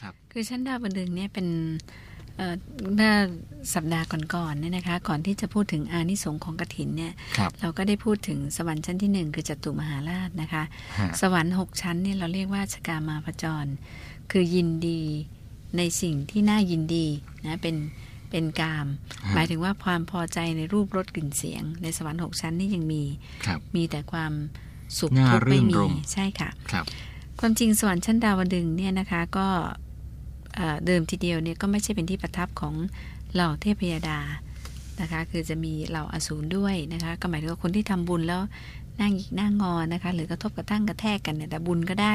ครับ คือชั้นดาวดึงเนี่ยเป็นเมื่อสัปดาห์ก่อนๆเนี่ยนะคะ ก่อนที่จะพูดถึงอานิสงส์ของกฐินเนี่ยครับเราก็ได้พูดถึงสวรรค์ชั้นที่หนึ่งคือจตุมหาราชนะคะฮะสวรรค์หกชั้นเนี่ยเราเรียกว่าชกามาพจร คือยินดีในสิ่งที่น่ายินดีนะเป็นเป็นกาม หมายถึงว่าความพอใจในรูปรสกลิ่นเสียง ในสวรรค์หกชั้นนี่ยังมีครับมีแต่ความสุขน่าทุกข์ไม่รื่นมีรมใช่ค่ะครับความจริงสวรรค์ชั้นดาวดึงส์เนี่ยนะคะก็ เดิมทีเดียวเนี่ยก็ไม่ใช่เป็นที่ประทับของเหล่าเทพยดานะคะ คือจะมีเหล่าอสูรด้วยนะคะ ก็หมายถึงว่าคนที่ทำบุญแล้วนั่งหยิกนั่งงอนะคะ หรือกระทบกระทั่งกระแทกกันเนี่ยแต่บุญก็ได้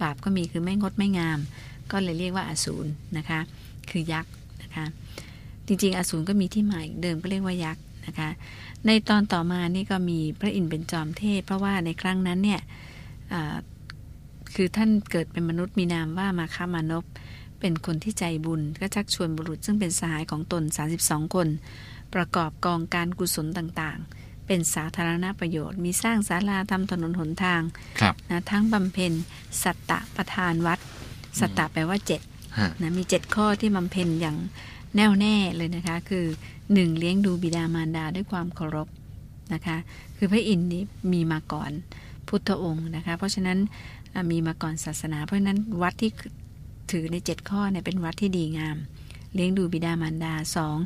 บาปก็มีคือไม่งดไม่งาม ก็เลยเรียกว่าอสูรนะคะ คือยักษ์นะคะ จริงๆ อสูรก็มีที่หมายเดิมก็เรียกว่ายักษ์นะคะ ในตอนต่อมานี่ก็มีพระอินทร์เป็นจอมเทพ เพราะว่าในครั้งนั้นเนี่ยคือท่านเกิดเป็นมนุษย์มีนามว่ามาคามานพ เป็นคนที่ใจบุญก็ชักชวนบุรุษซึ่งเป็นสหายของตน 32 คน ประกอบกองการกุศลต่างๆ เป็นสาธารณประโยชน์ มีสร้างศาลาทำถนนหนทางครับนะทั้งบำเพ็ญสัตตะประธานวัด สัตตะแปลว่าเจ็ดฮะนะมีเจ็ดข้อที่บำเพ็ญอย่างแน่วแน่เลยนะคะ คือหนึ่งเลี้ยงดูบิดามารดาด้วยความเคารพนะคะ คือพระอินทร์นี้มีมาก่อนพุทธองค์นะคะ เพราะฉะนั้นอะมีมาก่อนศาสนา เพราะฉะนั้นวัดที่ ถือในเจ็ดข้อเนี่ยเป็นวัดที่ดีงาม เลี้ยงดูบิดามารดาสอง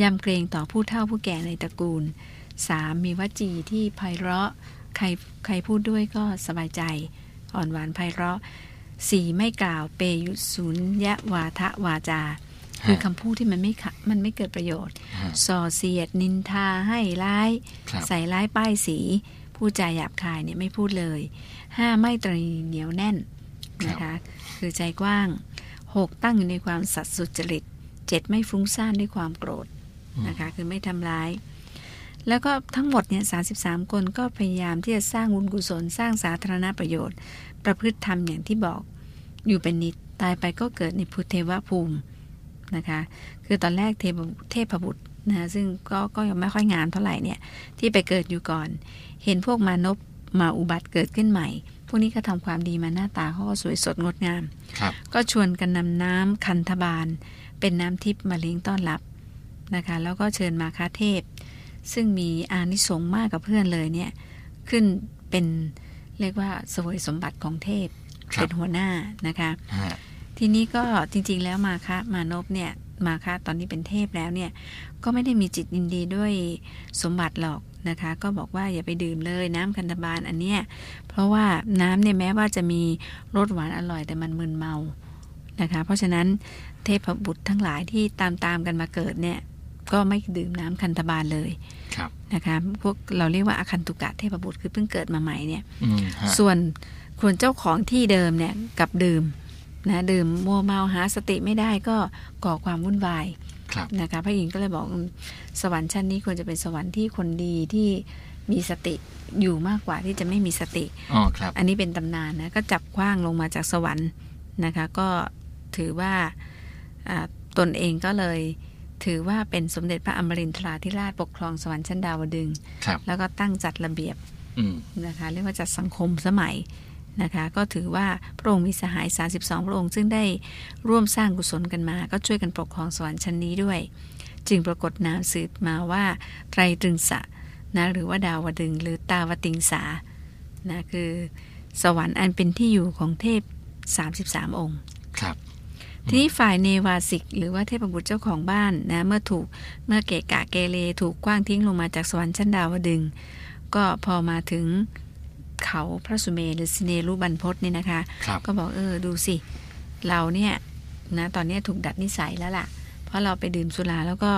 ยำเกรงต่อผู้เฒ่าผู้แก่ในตระกูลสามมีวจีที่ไพเราะใครใครพูดด้วยก็สบายใจ อ่อนหวานไพเราะสี่ไม่กล่าวเปยุสุญยะวาทะวาจา คือคำพูดที่มันไม่ขะมันไม่เกิดประโยชน์ฮะส่อเสียดนินทาให้ร้ายครับใส่ร้ายป้ายสีพูดจาหยาบคายเนี่ยไม่พูดเลยห้าไม่ตรีเหนียวแน่น นะคะคือใจกว้างหกตั้งอยู่ในความสัตย์สุจริตเจ็ดไม่ฟุ้งซ่านด้วยความโกรธนะคะคือไม่ทำร้าย แล้วก็ทั้งหมดเนี่ยสาคนก็พยายามที่จะสร้างบุญกุศลสร้างสาธารณประโยชน์ ประพฤติธรรมอย่างที่บอกอยู่เป็นนิดตายไปก็เกิดในพุทธเทวภูมินะคะคือตอนแรกเทพเทพบุตรนะซึ่งก็ก็ยังไม่ค่อยงามเท่าไหร่เนี่ยที่ไปเกิดอยู่ก่อน เห็นพวกมานพมาอุบัติเกิดขึ้นใหม่ พวกนี้ก็ทำความดีมาหน้าตาเขาก็สวยสดงดงามครับก็ชวนกันนำน้ำคันธบาล เป็นน้ำทิพย์มาเลี้ยงต้อนรับนะคะ แล้วก็เชิญมาคาเทพ ซึ่งมีอานิสงส์มากกับเพื่อนเลยเนี่ยขึ้นเป็นเรียกว่าสวยสมบัติของเทพครับเป็นหัวหน้านะคะฮะทีนี้ก็จริงๆแล้วมาคะมานพเนี่ย มาคะตอนนี้เป็นเทพแล้วเนี่ย ก็ไม่ได้มีจิตยินดีด้วยสมบัติหรอกนะคะ ก็บอกว่าอย่าไปดื่มเลยน้ำคันธบาลอันเนี้ยเพราะว่าน้ำเนี่ยแม้ว่าจะมีรสหวานอร่อยแต่มันมึนเมานะคะ เพราะฉะนั้นเทพบุตรทั้งหลายที่ตามตามๆกันมาเกิดเนี่ยก็ไม่ดื่มน้ำคันธบาลเลยครับนะคะพวกเราเรียกว่าอาคันตุกะเทพบุตรคือเพิ่งเกิดมาใหม่เนี่ยอืมฮะส่วนคนเจ้าของที่เดิมเนี่ยกับดื่ม นะดื่มมัวเมาหาสติไม่ได้ก็ก่อความวุ่นวายครับนะคะพระอินทร์ก็เลยบอกอืมสวรรค์ชั้นนี้ควรจะเป็นสวรรค์ที่คนดีที่มีสติอยู่มากกว่าที่จะไม่มีสติอ๋อครับ อันนี้เป็นตำนานนะก็จับคว้างลงมาจากสวรรค์นะคะ ก็ถือว่าอ่าตนเองก็เลยถือว่าเป็นสมเด็จพระอมรินทราธิราชปกครองสวรรค์ชั้นดาวดึงส์ครับแล้วก็ตั้งจัดระเบียบอืมนะคะเรียกว่าจัดสังคมสมัย นะคะก็ถือว่าพระองค์มีสหาย 32 พระองค์ซึ่งได้ร่วมสร้างกุศลกันมา ก็ช่วยกันปกครองสวรรค์ชั้นนี้ด้วย จึงปรากฏนามสืบมาว่าไตรตรึงสะนะหรือว่าดาวดึงส์หรือตาวติงสานะคือสวรรค์อันเป็นที่อยู่ของเทพ 33 องค์ครับทีนี้ฝ่ายเนวาสิก หรือว่าเทพบุตรเจ้าของบ้านนะเมื่อถูกเมื่อเกะกะเกเรถูกกว้างทิ้งลงมาจากสวรรค์ชั้นดาวดึงส์ก็พอมาถึง เขาพระสุเมรุหรือสิเนรุบันพศเนี่ยนะคะครับก็บอกเออดูสิ เราเนี่ยนะตอนเนี้ยถูกดัดนิสัยแล้วล่ะ เพราะเราไปดื่มสุราแล้วก็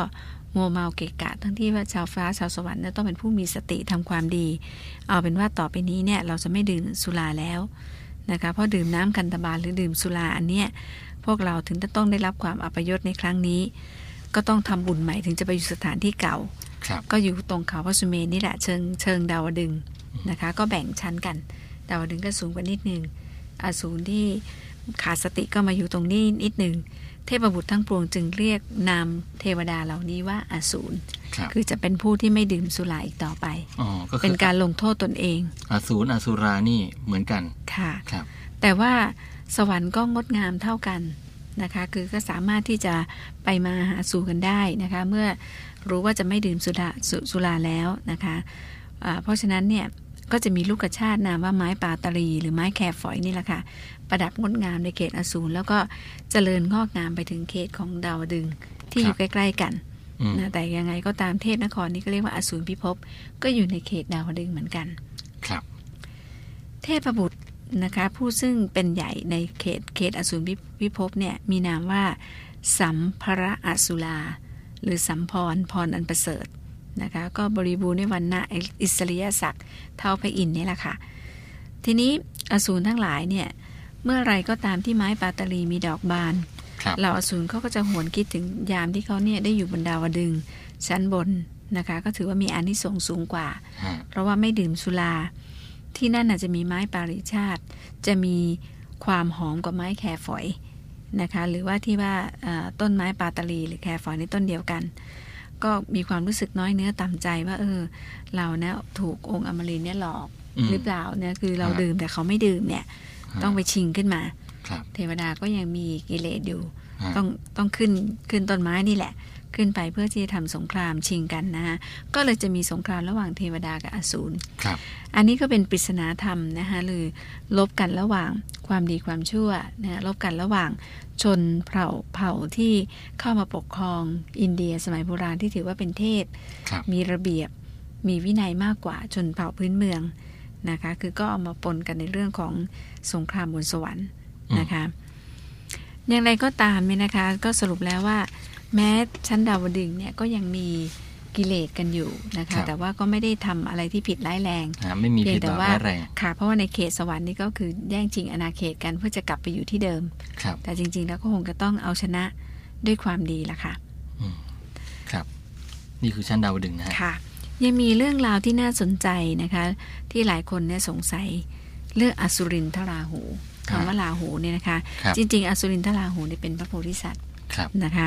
มัวเมาเกะกะ ทั้งที่ว่าชาวฟ้าชาวสวรรค์เนี่ยต้องเป็นผู้มีสติทำความดี เอาเป็นว่าต่อไปนี้เนี่ยเราจะไม่ดื่มสุราแล้วนะคะเพราะดื่มน้ำกันตบาลหรือดื่มสุราอันเนี้ยพวกเราถึงจะต้องได้รับความอัปยศในครั้งนี้ ก็ต้องทำบุญใหม่ถึงจะไปอยู่สถานที่เก่าครับก็อยู่ตรงเขาพระสุเมนนี่แหละเชิงเชิงดาวดึงส์ นะคะ ก็แบ่งชั้นกัน ดาวดึงส์ก็สูงกว่านิดนึงอสูรที่ขาดสติก็มาอยู่ตรงนี้นิดนึง เทพบุตรทั้งปวงจึงเรียกนามเทวดาเหล่านี้ว่าอสูรครับคือจะเป็นผู้ที่ไม่ดื่มสุราอีกต่อไปอ๋อก็คืเป็นอการลงโทษตนเอง อสูรอสุรานี่เหมือนกันค่ะครับ แต่ว่าสวรรค์ก็งดงามเท่ากันนะคะ คือก็สามารถที่จะไปมาหาสู่กันได้นะคะ เมื่อรู้ว่าจะไม่ดื่มสุราสสุราแล้วนะคะะเพราะฉะนั้นเนี่ย ก็จะมีลูกกระชาตินามว่าไม้ปาตรีหรือไม้แครฝอยนี่แหละค่ะ ประดับงดงามในเขตอสูรแล้วก็เจริญงอกงามไปถึงเขตของดาวดึงที่อยู่ใกล้ ๆ กันนะแต่ยังไงก็ตามเทพนครนี่ก็เรียกว่าอสูรพิภพก็อยู่ในเขตดาวดึงเหมือนกัน ครับ เทพบุตรนะคะผู้ซึ่งเป็นใหญ่ในเขตเขตอสูรพิภพเนี่ยมีนามว่า สัมภระอสุลา หรือสัมพรพรอันประเสริฐ นะคะก็บริบูรณ์ในวันณะอิสริยศักดิ์เท่าพระอินทร์นี่แหละค่ะ ทีนี้อสูรทั้งหลายเนี่ยเมื่อไรก็ตามที่ไม้ปาตลีมีดอกบานเหล่าอสูรเขาก็จะหวนคิดถึงยามที่เขาเนี่ยได้อยู่บนดาวดึงชั้นบนนะคะ ก็ถือว่ามีอานิสงส์สูงกว่า เพราะว่าไม่ดื่มสุราที่นั่นอาจจะมีไม้ปาริชาติ จะมีความหอมกว่าไม้แครฝอยนะคะ หรือว่าที่ว่าต้นไม้ปาตลีหรือแครฝอยในต้นเดียวกัน ก็มีความรู้สึกน้อยเนื้อต่ำใจว่า เออ เราเนี่ยถูกองค์อมรินเนี่ยหลอกหรือเปล่าเนี่ยคือเราดื่มแต่เขาไม่ดื่มเนี่ย ต้องไปชิงขึ้นมาเทวดาก็ยังมีกิเลสอยู่ ต้องต้องขึ้นขึ้นต้นไม้นี่แหละ ขึ้นไปเพื่อที่จะทำสงครามชิงกันนะฮะก็เลยจะมีสงครามระหว่างเทวดากับอสูรอันนี้ก็เป็นปริศนาธรรมนะคะหรือลบกันระหว่างความดีความชั่วนะลบกันระหว่างชนเผ่าเผ่าที่เข้ามาปกครองอินเดียสมัยโบราณที่ถือว่าเป็นเทพมีระเบียบมีวินัยมากกว่าชนเผ่าพื้นเมืองนะคะ คือก็เอามาปนกันในเรื่องของสงครามบนสวรรค์นะคะ อย่างไรก็ตามเนี่ยนะคะ ก็สรุปแล้วว่า แม้ชั้นดาวดึงเนี่ยก็ยังมีกิเลสกันอยู่นะคะ แต่ว่าก็ไม่ได้ทำอะไรที่ผิดร้ายแรงไม่มีผิดร้ายแรงค่ะ เพราะว่าในเขตสวรรค์นี่ก็คือแย่งชิงอนาเขตกันเพื่อจะกลับไปอยู่ที่เดิม แต่จริง ๆ แล้วก็คงจะต้องเอาชนะด้วยความดีละค่ะครับ นี่คือชั้นดาวดึงนะค่ะ ยังมีเรื่องราวที่น่าสนใจนะคะ ที่หลายคนเนี่ยสงสัยเรื่องอสุรินทราหูคำว่าลาหูเนี่ยนะคะ จริง ๆ อสุรินทราหูเนี่ยเป็นพระโพธิสัตว์นะคะ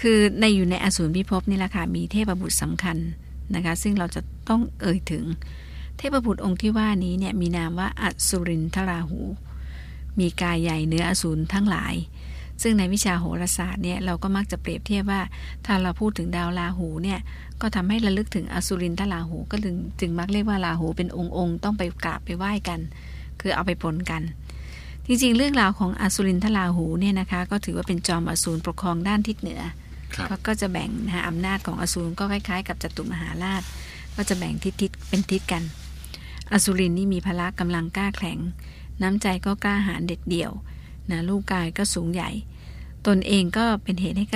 คือในอยู่ในอสูรพิภพนี่แหละค่ะมีเทพบุตรสำคัญนะคะซึ่งเราจะต้องเอ่ยถึง เทพบุตรองค์ที่ว่านี้เนี่ยมีนามว่าอสุรินทราหู มีกายใหญ่เนื้ออสูรทั้งหลาย ซึ่งในวิชาโหราศาสตร์เนี่ยเราก็มักจะเปรียบเทียบว่าถ้าเราพูดถึงดาวราหูเนี่ยก็ทำให้ระลึกถึงอสุรินทราหูก็ถึงจึงมักเรียกว่าราหูเป็นองค์องค์ต้องไปกราบไปไหว้กัน คือเอาไปปนกันจริงๆ เรื่องราวของอสุรินทราหูเนี่ยนะคะ ก็ถือว่าเป็นจอมอสูรปกครองด้านทิศเหนือ เขาก็จะแบ่งนะอำนาจของอสูรก็คล้ายๆ กับจตุมหาราช ก็จะแบ่งทิศทิศเป็นทิศกัน อสุรินนี่มีพละกำลังกล้าแข็ง น้ำใจก็กล้าหาญเด็ดเดี่ยวนะลูกกายก็สูงใหญ่ ตนเองก็เป็นเหตุให้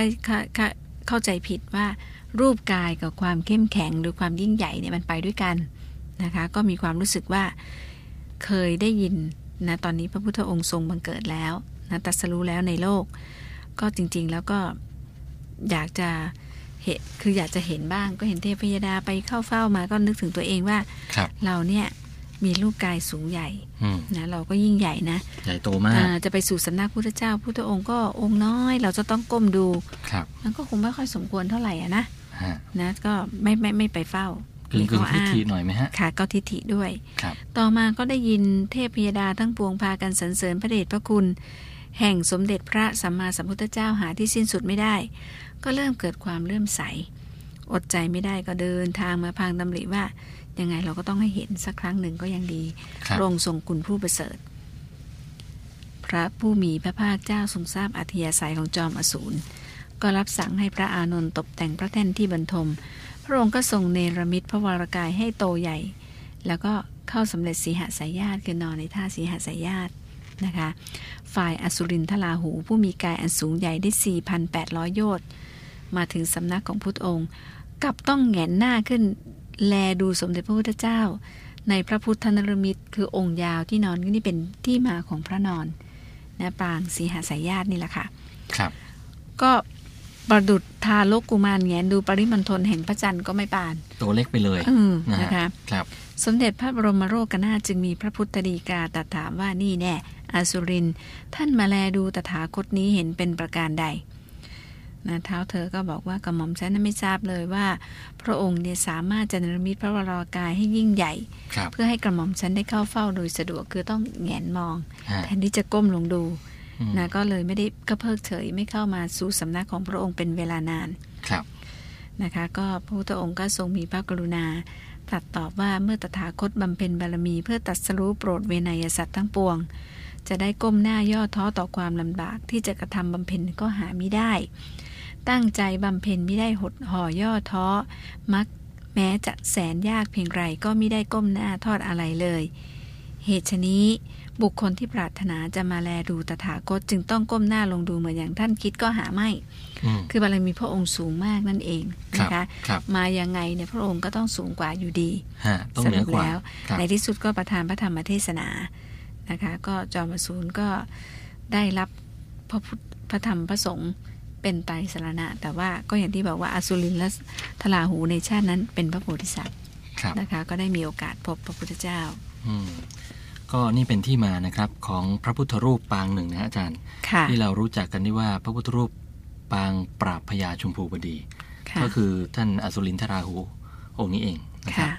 เข้าใจผิดว่ารูปกายกับความเข้มแข็งหรือความยิ่งใหญ่เนี่ยมันไปด้วยกันนะคะก็มีความรู้สึกว่าเคยได้ยินนะตอนนี้พระพุทธองค์ทรงบังเกิดแล้วนะตัสรู้แล้วในโลก ก็จริงๆแล้วก็ อยากจะเห็นคืออยากจะเห็นบ้างก็เห็นเทพยดาไปเข้าเฝ้ามาก็นึกถึงตัวเองว่ารเราเนี่ยมีรูปกายสูงใหญ่นะเราก็ยิ่งใหญ่นะ ใหญ่โตมากจะไปสู่สำนักพุทธเจ้าพุทธองค์ก็องค์น้อย เราจะต้องก้มดูครับมันก็คงไม่ค่อยสมควรเท่าไหร่อะนะนะก็ไม่ไม่ไม่ไปเฝ้ากึ่งกึ่งทิฏฐิหน่อยไหมฮะค่ะก็ทิฏฐิด้วยต่อมาก็ได้ยินเทพพยดาทั้งปวงพากันสรรเสริญพระเดชพระคุณ แห่งสมเด็จพระสัมมาสัมพุทธเจ้าหาที่สิ้นสุดไม่ได้ ก็เริ่มเกิดความเลื่อมใส อดใจไม่ได้ก็เดินทางมาพังตำริว่ายังไงเราก็ต้องให้เห็นสักครั้งหนึ่งก็ยังดีพระองค์ทรงคุณผู้ประเสริฐ พระผู้มีพระภาคเจ้าทรงทราบอัธยาศัยของจอมอสูรก็รับสั่งให้พระอานนท์ตกแต่งพระแท่นที่บรรทม พระองค์ก็ทรงเนรมิตพระวรากายให้โตใหญ่ แล้วก็เข้าสำเร็จสีหสายญาติคือนอนในท่าสีหสายญาตินะคะ ฝ่ายอสุรินทลาหูผู้มีกายอันสูงใหญ่ได้ 4,800 โยชน์ มาถึงสำนักของพุทธองค์กับต้องแงนหน้าขึ้น แลดูสมเด็จพระพุทธเจ้า ในพระพุทธนรมิตคือองค์ยาวที่นอนนี่เป็นที่มาของพระนอนนะปางสีหสายญาตินี่แหละค่ะครับ ก็ประดุดทาโลกกุมารแงนดูปริมณฑลแห่งพระจันทร์ก็ไม่ปาน ตัวเล็กไปเลยนะคะครับ สมเด็จพระบรมโรกนาจึงมีพระพุทธดีกาตรัสถามว่านี่แน่อสุริน ท่านมาแลดูตถาคตนี้เห็นเป็นประการใด นะเท้าเธอก็บอกว่ากระหม่อมฉันไม่ทราบเลยว่า พระองค์เนี่ยสามารถจะนรมิตพระวรากายให้ยิ่งใหญ่ เพื่อให้กระหม่อมฉันได้เข้าเฝ้าโดยสะดวกคือต้องแงนมอง แทนที่จะก้มลงดูอืมนะก็เลยไม่ได้ก็เพิกเฉยไม่เข้ามาสู่สำนักของพระองค์เป็นเวลานานครับนะคะก็พระพุทธองค์ก็ทรงมีพระกรุณาตรัสตอบว่าเมื่อตถาคตบำเพ็ญบารมี เพื่อตรัดสรู้โปรดเวนยสัตว์ทั้งปวง จะได้ก้มหน้าย่อท้อต่อความลำบากที่จะกระทำบำเพ็ญก็หาไม่ได้ ตั้งใจบำเพ็ญไม่ได้หดห่อย่อท้อ มักแม้จะแสนยากเพียงไรก็ไม่ได้ก้มหน้าทอดอะไรเลย เหตุฉะนี้บุคคลที่ปรารถนาจะมาแลดูตถาคตจึงต้องก้มหน้าลงดูเหมือนอย่างท่านคิดก็หาไม่อืมคือบารมีพระองค์สูงมากนั่นเองครับนะคะครับมายังไงเนี่ยพระองค์ก็ต้องสูงกว่าอยู่ดีฮะต้องเหนือกว่าแล้วครับในที่สุดก็ประทานพระธรรมเทศนานะคะ ก็จอมอสูรก็ได้รับพระพุทธพระธรรมพระสงฆ์ เป็นไตรสรณะ แต่ว่าก็อย่างที่บอกว่าอสุรินทร์และทลาหูในชาตินั้นเป็นพระโพธิสัตว์ครับนะคะ ก็ได้มีโอกาสพบพระพุทธเจ้าอืมก็นี่เป็นที่มานะครับของพระพุทธรูปปางหนึ่งนะฮะอาจารย์ค่ะที่เรารู้จักกันที่ว่าพระพุทธรูปปางปราบพญาชุมพูบดีค่ะก็คือท่านอสุรินทราหูองค์นี้เองนะครับค่ะ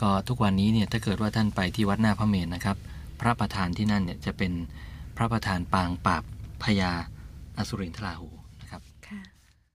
ก็ทุกวันนี้เนี่ยถ้าเกิดว่าท่านไปที่วัดหน้าพระเมรุนะครับ พระประธานที่นั่นเนี่ยจะเป็นพระประธานปางปราบพญาอสุรินทราหู